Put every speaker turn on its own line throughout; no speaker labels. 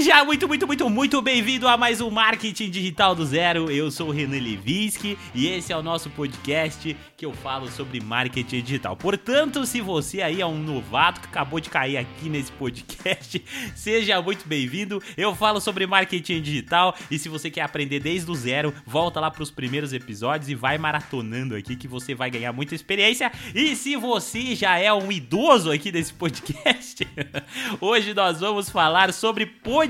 Seja muito, muito, muito, muito bem-vindo a mais um Marketing Digital do Zero. Eu sou o Renan Levinsky e esse é o nosso podcast que eu falo sobre marketing digital. Portanto, se você aí é um novato que acabou de cair aqui nesse podcast, seja muito bem-vindo. Eu falo sobre marketing digital e se você quer aprender desde o zero, volta lá para os primeiros episódios e vai maratonando aqui que você vai ganhar muita experiência. E se você já é um idoso aqui desse podcast, hoje nós vamos falar sobre podcast.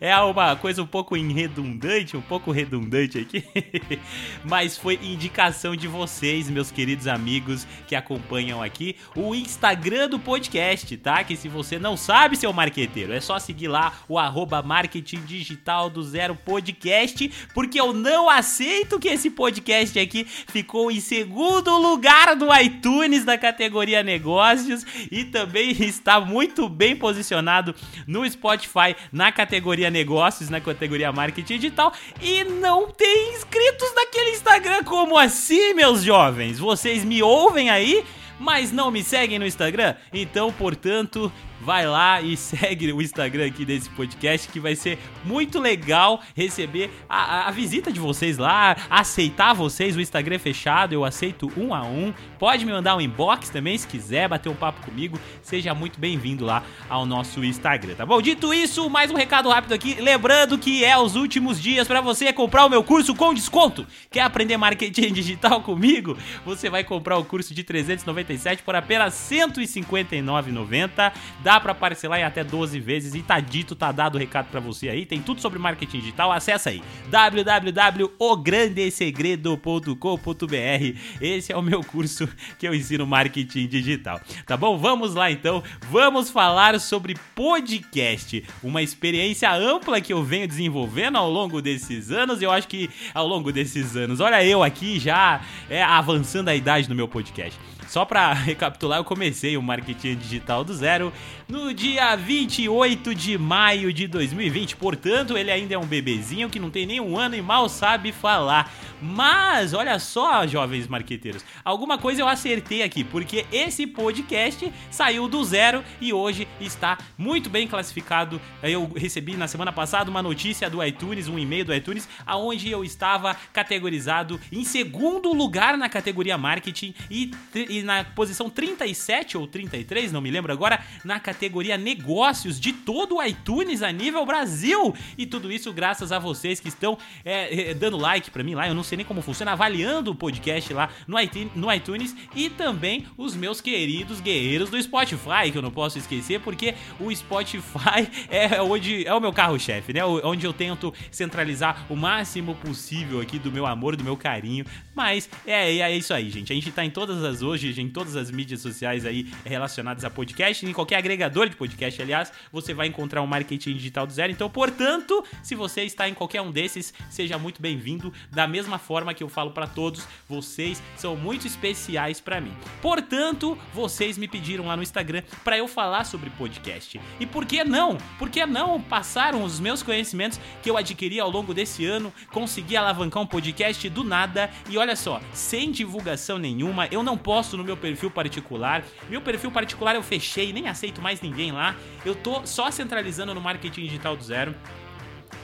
É uma coisa um pouco redundante, um pouco redundante aqui, mas foi indicação de vocês, meus queridos amigos que acompanham aqui o Instagram do podcast, tá? Que se você não sabe, seu marqueteiro, é só seguir lá o arroba marketing digital do zero podcast, porque eu não aceito que esse podcast aqui ficou em segundo lugar do iTunes da categoria negócios e também está muito bem posicionado no Spotify na categoria negócios, na categoria marketing digital e não tem inscritos naquele Instagram. Como assim, meus jovens? Vocês me ouvem aí? Mas não me seguem no Instagram? Então, portanto, vai lá e segue o Instagram aqui desse podcast que vai ser muito legal receber a, a, visita de vocês lá, aceitar vocês. O Instagram é fechado, eu aceito um a um. Pode me mandar um inbox também se quiser bater um papo comigo. Seja muito bem-vindo lá ao nosso Instagram, tá bom? Dito isso, mais um recado rápido aqui. Lembrando que é os últimos dias para você comprar o meu curso com desconto. Quer aprender marketing digital comigo? Você vai comprar o curso de 397 por apenas R$ 159,90. Dá para parcelar em até 12 vezes e tá dito, tá dado o recado para você aí. Tem tudo sobre marketing digital. Acesse aí www.ograndesegredo.com.br. Esse é o meu curso que eu ensino marketing digital. Tá bom? Vamos lá então. Vamos falar sobre podcast, uma experiência ampla que eu venho desenvolvendo ao longo desses anos. Eu acho que ao longo desses anos, olha eu aqui já é avançando a idade no meu podcast. Só para recapitular, eu comecei o marketing digital do zero no dia 28 de maio de 2020. Portanto, ele ainda é um bebezinho que não tem nem um ano e mal sabe falar. Mas, olha só, jovens marqueteiros, alguma coisa eu acertei aqui, porque esse podcast saiu do zero e hoje está muito bem classificado. Eu recebi na semana passada uma notícia do iTunes, um e-mail do iTunes, aonde eu estava categorizado em segundo lugar na categoria marketing e, e na posição 37 ou 33, não me lembro agora, na categoria negócios de todo o iTunes a nível Brasil. E tudo isso graças a vocês que estão é, é, dando like para mim lá, eu não sei nem como funciona, avaliando o podcast lá no iTunes, no iTunes e também os meus queridos guerreiros do Spotify, que eu não posso esquecer, porque o Spotify é onde é o meu carro-chefe, né? Onde eu tento centralizar o máximo possível aqui do meu amor, do meu carinho. Mas é, é isso aí, gente. A gente tá em todas as hoje, em todas as mídias sociais aí relacionadas a podcast, em qualquer agregador de podcast, aliás, você vai encontrar um marketing digital do zero. Então, portanto, se você está em qualquer um desses, seja muito bem-vindo. Da mesma forma que eu falo para todos, vocês são muito especiais para mim. Portanto, vocês me pediram lá no Instagram para eu falar sobre podcast. E por que não? Por que não passaram os meus conhecimentos que eu adquiri ao longo desse ano, consegui alavancar um podcast do nada e olha só, sem divulgação nenhuma, eu não posto no meu perfil particular. Meu perfil particular eu fechei, nem aceito mais ninguém lá. Eu tô só centralizando no marketing digital do zero.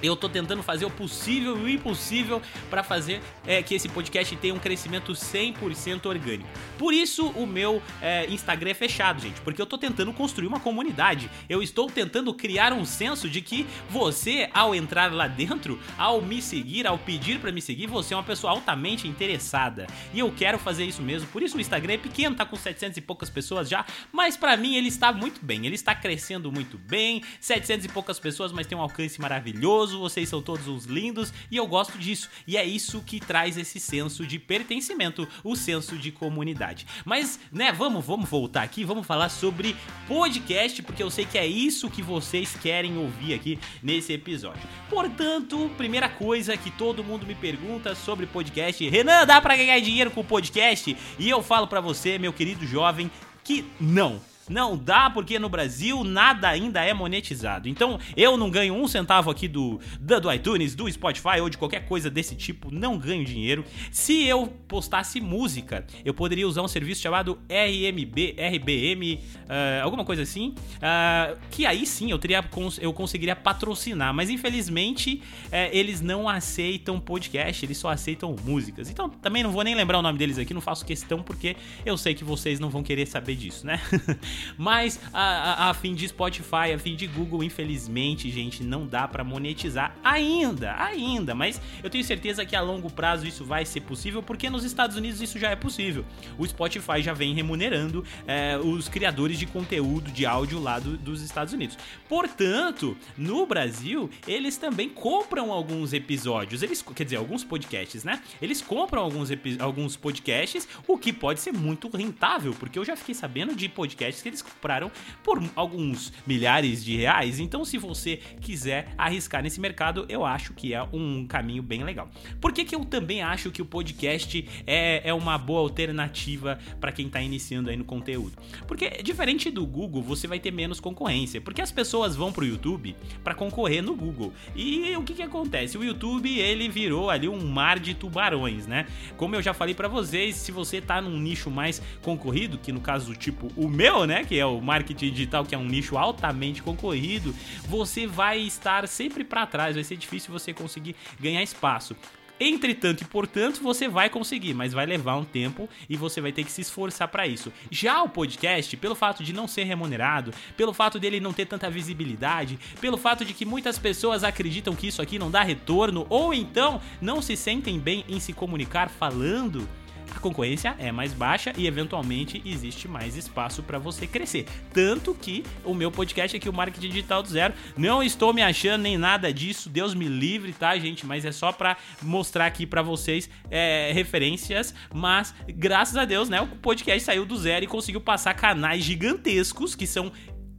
Eu tô tentando fazer o possível e o impossível para fazer é, que esse podcast tenha um crescimento 100% orgânico. Por isso o meu é, Instagram é fechado, gente, porque eu tô tentando construir uma comunidade. Eu estou tentando criar um senso de que você, ao entrar lá dentro, ao me seguir, ao pedir para me seguir, você é uma pessoa altamente interessada. E eu quero fazer isso mesmo. Por isso o Instagram é pequeno, tá com 700 e poucas pessoas já, mas para mim ele está muito bem. Ele está crescendo muito bem. 700 e poucas pessoas, mas tem um alcance maravilhoso maravilhoso, vocês são todos uns lindos e eu gosto disso. E é isso que traz esse senso de pertencimento, o senso de comunidade. Mas, né, vamos, vamos voltar aqui, vamos falar sobre podcast, porque eu sei que é isso que vocês querem ouvir aqui nesse episódio. Portanto, primeira coisa que todo mundo me pergunta sobre podcast, Renan, dá para ganhar dinheiro com podcast? E eu falo para você, meu querido jovem, que não Não dá porque no Brasil nada ainda é monetizado. Então eu não ganho um centavo aqui do, do, iTunes, do Spotify ou de qualquer coisa desse tipo, não ganho dinheiro. Se eu postasse música, eu poderia usar um serviço chamado RMB, RBM, uh, alguma coisa assim, uh, que aí sim eu teria eu conseguiria patrocinar, mas infelizmente uh, eles não aceitam podcast, eles só aceitam músicas. Então também não vou nem lembrar o nome deles aqui, não faço questão porque eu sei que vocês não vão querer saber disso, né? mas a, a, a fim de Spotify, a fim de Google, infelizmente, gente, não dá para monetizar ainda, ainda, mas eu tenho certeza que a longo prazo isso vai ser possível porque nos Estados Unidos isso já é possível. O Spotify já vem remunerando é, os criadores de conteúdo de áudio lá do, dos Estados Unidos. Portanto, no Brasil, eles também compram alguns episódios, eles, quer dizer, alguns podcasts, né? Eles compram alguns, alguns podcasts, o que pode ser muito rentável, porque eu já fiquei sabendo de podcasts que eles compraram por alguns milhares de reais. Então, se você quiser arriscar nesse mercado, eu acho que é um caminho bem legal. Por que, que eu também acho que o podcast é, é uma boa alternativa para quem está iniciando aí no conteúdo? Porque diferente do Google, você vai ter menos concorrência, porque as pessoas vão pro YouTube para concorrer no Google. E o que que acontece? O YouTube, ele virou ali um mar de tubarões, né? Como eu já falei para vocês, se você tá num nicho mais concorrido, que no caso tipo o meu, né, que é o marketing digital, que é um nicho altamente concorrido, você vai estar sempre para trás, vai ser difícil você conseguir ganhar espaço. Entretanto e portanto, você vai conseguir, mas vai levar um tempo e você vai ter que se esforçar para isso. Já o podcast, pelo fato de não ser remunerado, pelo fato dele não ter tanta visibilidade, pelo fato de que muitas pessoas acreditam que isso aqui não dá retorno ou então não se sentem bem em se comunicar falando, a concorrência é mais baixa e eventualmente existe mais espaço para você crescer. Tanto que o meu podcast aqui, o Marketing Digital do Zero, não estou me achando nem nada disso, Deus me livre, tá, gente? Mas é só para mostrar aqui para vocês é, referências. Mas graças a Deus, né, o podcast saiu do zero e conseguiu passar canais gigantescos que são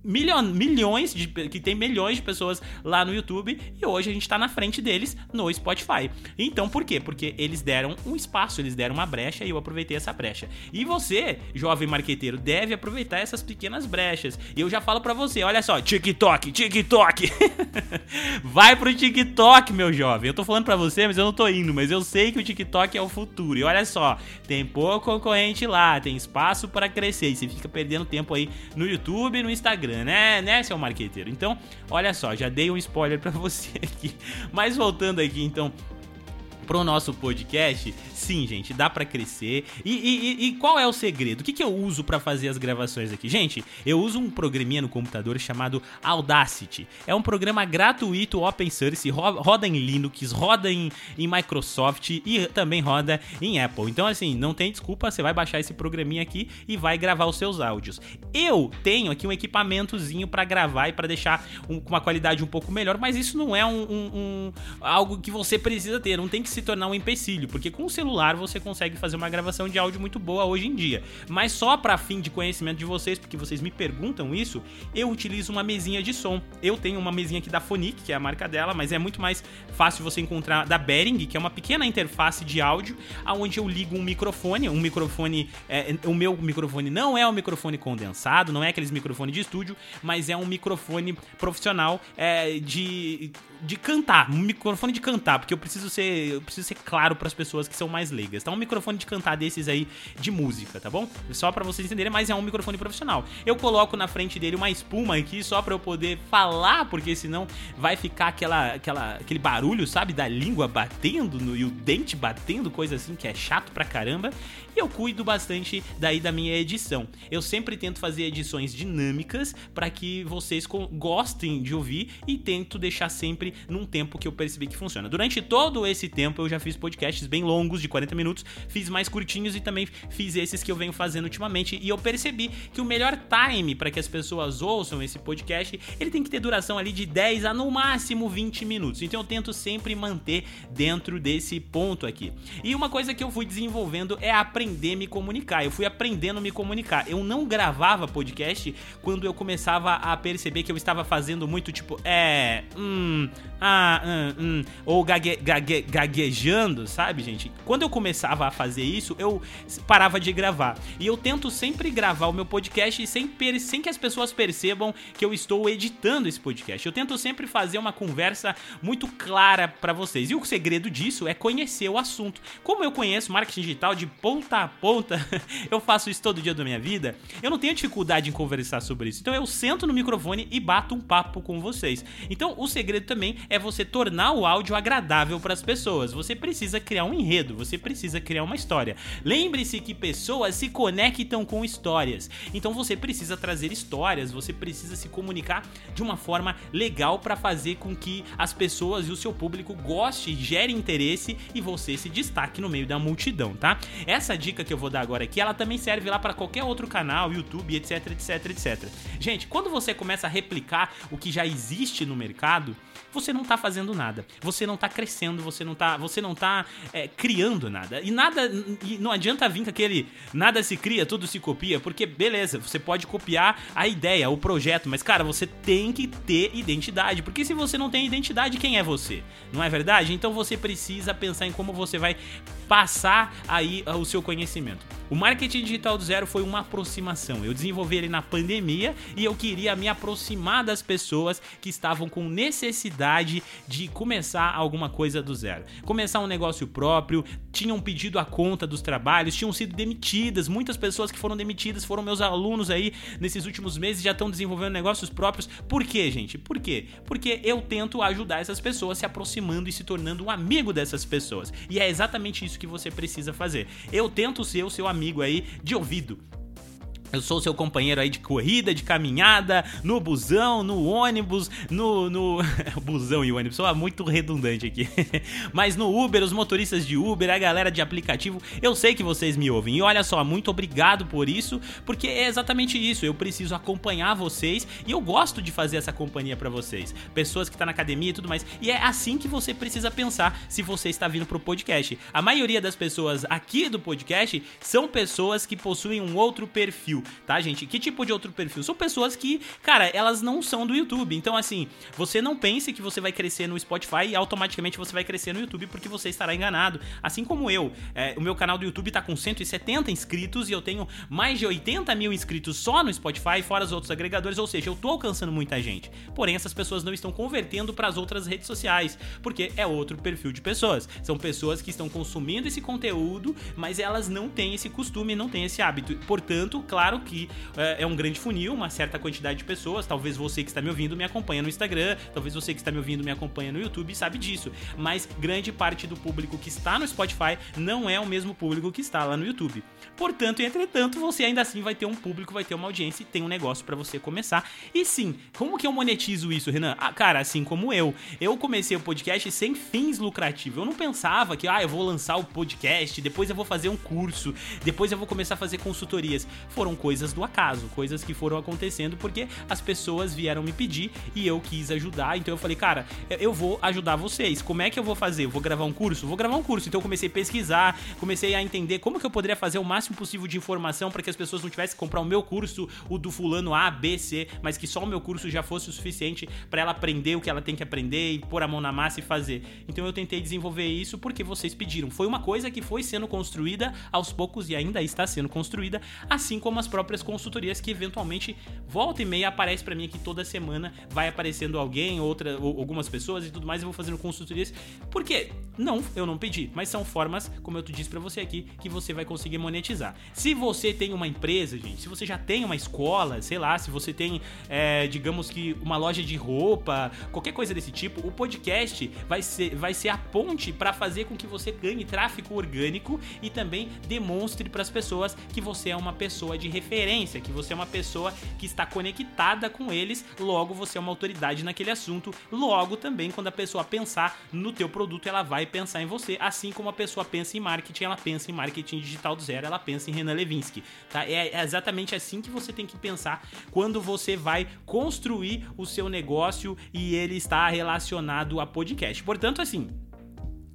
milhão, milhões de que tem milhões de pessoas lá no YouTube e hoje a gente tá na frente deles no Spotify. Então por quê? Porque eles deram um espaço, eles deram uma brecha e eu aproveitei essa brecha. E você, jovem marqueteiro, deve aproveitar essas pequenas brechas. E eu já falo para você, olha só, TikTok, TikTok. Vai pro TikTok, meu jovem. Eu tô falando para você, mas eu não tô indo, mas eu sei que o TikTok é o futuro. E olha só, tem pouco concorrente lá, tem espaço para crescer. E você fica perdendo tempo aí no YouTube, no Instagram Instagram, né, né, seu marqueteiro? Então, olha só, já dei um spoiler para você aqui. Mas voltando aqui, então, pro nosso podcast, sim, gente, dá para crescer. E, e, e, qual é o segredo? O que, que eu uso para fazer as gravações aqui? Gente, eu uso um programinha no computador chamado Audacity. É um programa gratuito, open source, roda em Linux, roda em, em Microsoft e também roda em Apple. Então, assim, não tem desculpa, você vai baixar esse programinha aqui e vai gravar os seus áudios. Eu tenho aqui um equipamentozinho para gravar e para deixar um, uma qualidade um pouco melhor, mas isso não é um, um, um algo que você precisa ter, não tem que se tornar um empecilho, porque com o celular você consegue fazer uma gravação de áudio muito boa hoje em dia. Mas só para fim de conhecimento de vocês, porque vocês me perguntam isso, eu utilizo uma mesinha de som. Eu tenho uma mesinha aqui da Phonic, que é a marca dela, mas é muito mais fácil você encontrar da Behring, que é uma pequena interface de áudio, aonde eu ligo um microfone, um microfone, é, o meu microfone não é um microfone condensado, não é aqueles microfones de estúdio, mas é um microfone profissional é, de, de cantar, um microfone de cantar, porque eu preciso ser preciso ser claro para as pessoas que são mais leigas. Então, um microfone de cantar desses aí de música, tá bom? Só para vocês entenderem, mas é um microfone profissional. Eu coloco na frente dele uma espuma aqui só para eu poder falar, porque senão vai ficar aquela, aquela, aquele barulho, sabe, da língua batendo no, e o dente batendo, coisa assim que é chato pra caramba. E eu cuido bastante daí da minha edição. Eu sempre tento fazer edições dinâmicas para que vocês gostem de ouvir e tento deixar sempre num tempo que eu percebi que funciona. Durante todo esse tempo eu já fiz podcasts bem longos, de 40 minutos, fiz mais curtinhos e também fiz esses que eu venho fazendo ultimamente. E eu percebi que o melhor time para que as pessoas ouçam esse podcast, ele tem que ter duração ali de 10 a no máximo 20 minutos. Então eu tento sempre manter dentro desse ponto aqui. E uma coisa que eu fui desenvolvendo é aprender a me comunicar. Eu fui aprendendo a me comunicar. Eu não gravava podcast quando eu começava a perceber que eu estava fazendo muito tipo, é, hum, ah, hum, hum, ou gague, gague, gaguejando, sabe, gente? Quando eu começava a fazer isso, eu parava de gravar. E eu tento sempre gravar o meu podcast sem, sem que as pessoas percebam que eu estou editando esse podcast. Eu tento sempre fazer uma conversa muito clara para vocês. E o segredo disso é conhecer o assunto. Como eu conheço marketing digital de ponta a ponta, eu faço isso todo dia da minha vida, eu não tenho dificuldade em conversar sobre isso. Então eu sento no microfone e bato um papo com vocês. Então o segredo também é você tornar o áudio agradável para as pessoas. Você precisa criar um enredo, você precisa criar uma história. Lembre-se que pessoas se conectam com histórias. Então você precisa trazer histórias, você precisa se comunicar de uma forma legal para fazer com que as pessoas e o seu público goste, gere interesse e você se destaque no meio da multidão, tá? Essa dica que eu vou dar agora aqui, ela também serve lá para qualquer outro canal, YouTube, etc, etc, etc. Gente, quando você começa a replicar o que já existe no mercado, você não tá fazendo nada. Você não tá crescendo, você não tá, você não tá é, criando nada. E nada, e não adianta vir com aquele nada se cria, tudo se copia, porque beleza, você pode copiar a ideia, o projeto, mas cara, você tem que ter identidade, porque se você não tem identidade, quem é você? Não é verdade? Então você precisa pensar em como você vai passar aí o seu conhecimento. O marketing digital do zero foi uma aproximação. Eu desenvolvi ele na pandemia e eu queria me aproximar das pessoas que estavam com necessidade de começar alguma coisa do zero. Começar um negócio próprio, tinham pedido a conta dos trabalhos, tinham sido demitidas. Muitas pessoas que foram demitidas foram meus alunos aí nesses últimos meses já estão desenvolvendo negócios próprios. Por quê, gente? Por quê? Porque eu tento ajudar essas pessoas se aproximando e se tornando um amigo dessas pessoas. E é exatamente isso que você precisa fazer. Eu tento ser o seu amigo aí de ouvido. Eu sou seu companheiro aí de corrida, de caminhada, no busão, no ônibus, no. no... busão e ônibus, sou muito redundante aqui. Mas no Uber, os motoristas de Uber, a galera de aplicativo, eu sei que vocês me ouvem. E olha só, muito obrigado por isso, porque é exatamente isso. Eu preciso acompanhar vocês e eu gosto de fazer essa companhia para vocês. Pessoas que estão tá na academia e tudo mais. E é assim que você precisa pensar se você está vindo pro podcast. A maioria das pessoas aqui do podcast são pessoas que possuem um outro perfil perfil, tá, gente? Que tipo de outro perfil? São pessoas que, cara, elas não são do YouTube. Então, assim, você não pense que você vai crescer no Spotify e automaticamente você vai crescer no YouTube porque você estará enganado. Assim como eu. É, o meu canal do YouTube tá com 170 inscritos e eu tenho mais de 80 mil inscritos só no Spotify, fora os outros agregadores. Ou seja, eu tô alcançando muita gente. Porém, essas pessoas não estão convertendo para as outras redes sociais, porque é outro perfil de pessoas. São pessoas que estão consumindo esse conteúdo, mas elas não têm esse costume, não têm esse hábito. Portanto, claro claro que é, é, um grande funil, uma certa quantidade de pessoas. Talvez você que está me ouvindo me acompanha no Instagram, talvez você que está me ouvindo me acompanha no YouTube sabe disso. Mas grande parte do público que está no Spotify não é o mesmo público que está lá no YouTube. Portanto, entretanto, você ainda assim vai ter um público, vai ter uma audiência e tem um negócio para você começar. E sim, como que eu monetizo isso, Renan? Ah, cara, assim como eu. Eu comecei o podcast sem fins lucrativos. Eu não pensava que, ah, eu vou lançar o podcast, depois eu vou fazer um curso, depois eu vou começar a fazer consultorias. Foram coisas do acaso, coisas que foram acontecendo porque as pessoas vieram me pedir e eu quis ajudar. Então eu falei, cara, eu vou ajudar vocês. Como é que eu vou fazer? Eu vou gravar um curso? Vou gravar um curso. Então eu comecei a pesquisar, comecei a entender como que eu poderia fazer o máximo possível de informação para que as pessoas não tivessem que comprar o meu curso, o do fulano A, B, C, mas que só o meu curso já fosse o suficiente para ela aprender o que ela tem que aprender e pôr a mão na massa e fazer. Então eu tentei desenvolver isso porque vocês pediram. Foi uma coisa que foi sendo construída aos poucos e ainda está sendo construída, assim como as próprias consultorias que eventualmente volta e meia aparece para mim aqui toda semana, vai aparecendo alguém, outra, ou, algumas pessoas e tudo mais, eu vou fazendo consultorias. Por quê? Não, eu não pedi, mas são formas, como eu disse para você aqui, que você vai conseguir monetizar. Se você tem uma empresa, gente, se você já tem uma escola, sei lá, se você tem, é, digamos que uma loja de roupa, qualquer coisa desse tipo, o podcast vai ser, vai ser a ponte para fazer com que você ganhe tráfego orgânico e também demonstre para as pessoas que você é uma pessoa de referência, que você é uma pessoa que está conectada com eles, logo você é uma autoridade naquele assunto, logo também quando a pessoa pensar no teu produto, ela vai pensar em você, assim como a pessoa pensa em marketing, ela pensa em marketing digital do zero, ela pensa em Renan Levinsky, tá? É, é exatamente assim que você tem que pensar quando você vai construir o seu negócio e ele está relacionado a podcast. Portanto, assim,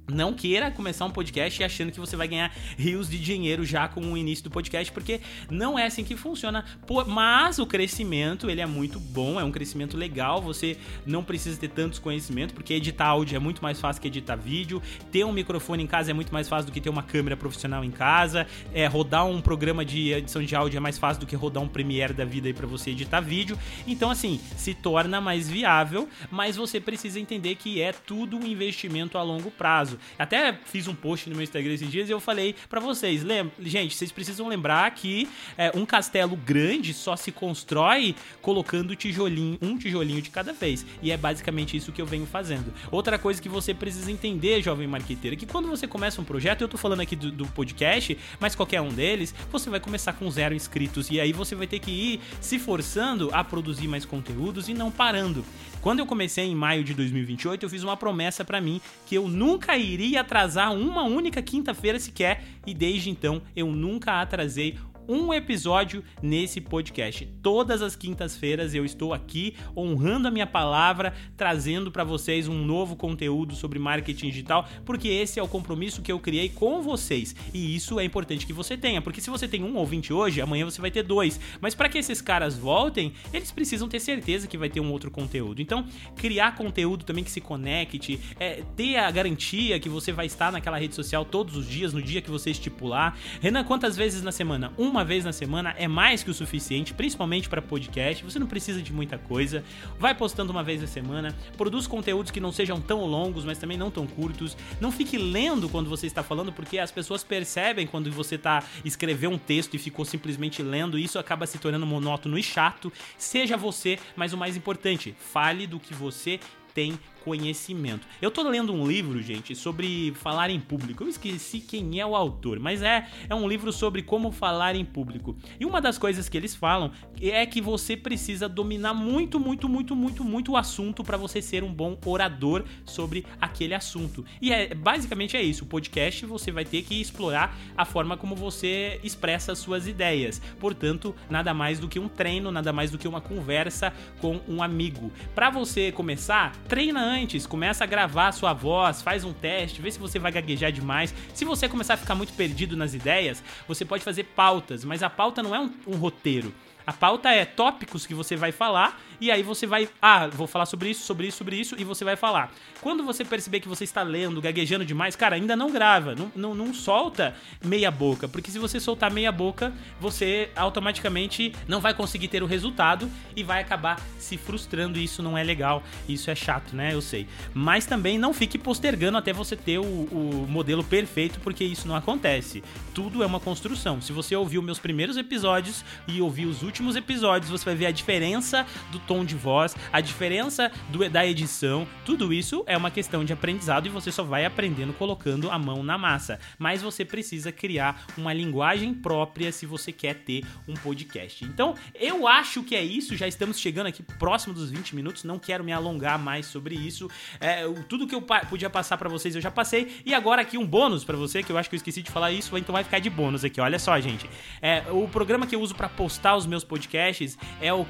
não queira começar um podcast achando que você vai ganhar rios de dinheiro já com o início do podcast, porque não é assim que funciona. Mas o crescimento, ele é muito bom, é um crescimento legal, você não precisa ter tantos conhecimentos, porque editar áudio é muito mais fácil que editar vídeo, ter um microfone em casa é muito mais fácil do que ter uma câmera profissional em casa, é, rodar um programa de edição de áudio é mais fácil do que rodar um Premiere da vida aí para você editar vídeo. Então assim, se torna mais viável, mas você precisa entender que é tudo um investimento a longo prazo caso. Até fiz um post no meu Instagram esses dias e eu falei para vocês, gente, vocês precisam lembrar que é, um castelo grande só se constrói colocando tijolinho, um tijolinho de cada vez. E é basicamente isso que eu venho fazendo. Outra coisa que você precisa entender, jovem marqueteiro, é que quando você começa um projeto, eu tô falando aqui do, do podcast, mas qualquer um deles, você vai começar com zero inscritos e aí você vai ter que ir se forçando a produzir mais conteúdos e não parando. Quando eu comecei em maio de 2028, eu fiz uma promessa para mim que eu nunca iria atrasar uma única quinta-feira sequer, e desde então eu nunca atrasei um episódio nesse podcast. Todas as quintas-feiras eu estou aqui honrando a minha palavra, trazendo para vocês um novo conteúdo sobre marketing digital, porque esse é o compromisso que eu criei com vocês. E isso é importante que você tenha, porque se você tem um ouvinte hoje, amanhã você vai ter dois. Mas para que esses caras voltem, eles precisam ter certeza que vai ter um outro conteúdo. Então, criar conteúdo também que se conecte, é, ter a garantia que você vai estar naquela rede social todos os dias, no dia que você estipular. Renan, quantas vezes na semana? Um uma vez na semana é mais que o suficiente, principalmente para podcast. Você não precisa de muita coisa. Vai postando uma vez na semana, produz conteúdos que não sejam tão longos, mas também não tão curtos. Não fique lendo quando você está falando, porque as pessoas percebem quando você está escrevendo um texto e ficou simplesmente lendo, e isso acaba se tornando monótono e chato. Seja você, mas o mais importante, fale do que você tem conhecimento. Eu tô lendo um livro, gente, sobre falar em público. Eu esqueci quem é o autor, mas é, é um livro sobre como falar em público. E uma das coisas que eles falam é que você precisa dominar muito, muito, muito, muito, muito o assunto para você ser um bom orador sobre aquele assunto. E é basicamente é isso. O podcast você vai ter que explorar a forma como você expressa as suas ideias. Portanto, nada mais do que um treino, nada mais do que uma conversa com um amigo. Para você começar, treina antes antes, começa a gravar a sua voz, faz um teste, vê se você vai gaguejar demais. Se você começar a ficar muito perdido nas ideias, você pode fazer pautas, mas a pauta não é um, um roteiro. A pauta é tópicos que você vai falar e aí você vai, ah, vou falar sobre isso, sobre isso, sobre isso e você vai falar. Quando você perceber que você está lendo, gaguejando demais, cara, ainda não grava, não, não, não solta meia boca, porque se você soltar meia boca, você automaticamente não vai conseguir ter o resultado e vai acabar se frustrando e isso não é legal, isso é chato, né? Eu sei. Mas também não fique postergando até você ter o, o modelo perfeito, porque isso não acontece. Tudo é uma construção. Se você ouviu meus primeiros episódios e ouviu os últimos últimos episódios você vai ver a diferença do tom de voz, a diferença do, da edição. Tudo isso é uma questão de aprendizado e você só vai aprendendo colocando a mão na massa. Mas você precisa criar uma linguagem própria se você quer ter um podcast. Então, eu acho que é isso. Já estamos chegando aqui próximo dos 20 minutos. Não quero me alongar mais sobre isso. É, tudo que eu pa podia passar para vocês eu já passei. E agora aqui um bônus para você, que eu acho que eu esqueci de falar isso, então vai ficar de bônus aqui. Olha só, gente. É, o programa que eu uso para postar os meus podcasts é o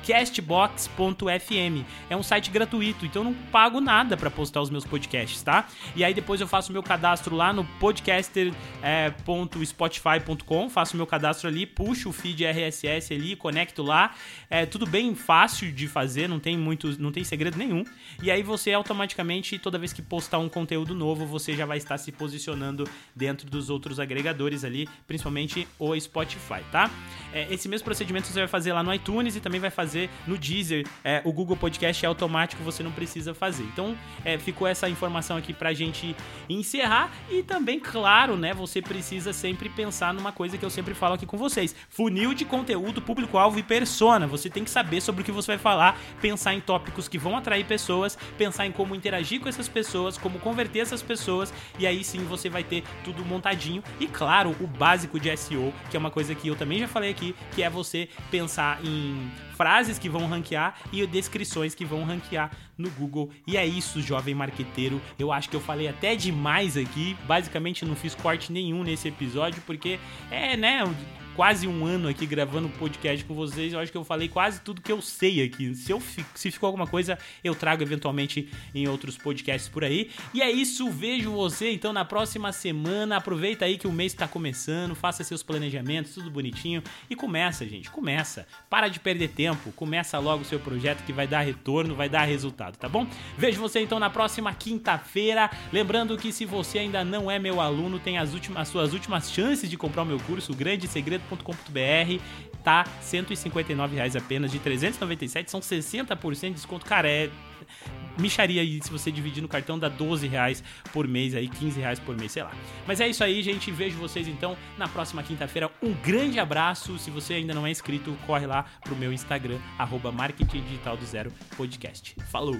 castbox.fm. É um site gratuito, então eu não pago nada para postar os meus podcasts, tá? E aí depois eu faço meu cadastro lá no podcaster.spotify.com, é, faço meu cadastro ali, puxo o feed RSS ali, conecto lá. É tudo bem fácil de fazer, não tem muito, não tem segredo nenhum. E aí você automaticamente, toda vez que postar um conteúdo novo, você já vai estar se posicionando dentro dos outros agregadores ali, principalmente o Spotify, tá? É, esse mesmo procedimento você vai fazer lá no iTunes e também vai fazer no Deezer. É, o Google Podcast é automático, você não precisa fazer. Então, é, ficou essa informação aqui pra gente encerrar. E também, claro, né, você precisa sempre pensar numa coisa que eu sempre falo aqui com vocês: funil de conteúdo, público-alvo e persona. Você tem que saber sobre o que você vai falar, pensar em tópicos que vão atrair pessoas, pensar em como interagir com essas pessoas, como converter essas pessoas, e aí sim você vai ter tudo montadinho. E claro, o básico de SEO, que é uma coisa que eu também já falei aqui, que é você pensar em frases que vão ranquear e descrições que vão ranquear no Google. E é isso, jovem marqueteiro. Eu acho que eu falei até demais aqui. Basicamente não fiz corte nenhum nesse episódio porque é, né, quase um ano aqui gravando podcast com vocês. Eu acho que eu falei quase tudo que eu sei aqui. Se, eu, se ficou alguma coisa, eu trago eventualmente em outros podcasts por aí. E é isso, vejo você então na próxima semana. Aproveita aí que o mês está começando, faça seus planejamentos, tudo bonitinho. E começa, gente, começa. Para de perder tempo, começa logo o seu projeto que vai dar retorno, vai dar resultado, tá bom? Vejo você então na próxima quinta-feira. Lembrando que se você ainda não é meu aluno, tem as, últimas, as suas últimas chances de comprar o meu curso, grandesegredo.com.br. Tá 159 reais apenas, de 397, são 60% de desconto. Cara, é micharia aí, se você dividir no cartão, dá 12 reais por mês aí, 15 reais por mês, sei lá. Mas é isso aí, gente. Vejo vocês então na próxima quinta-feira. Um grande abraço. Se você ainda não é inscrito, corre lá pro meu Instagram, arroba do Zero Podcast. Falou!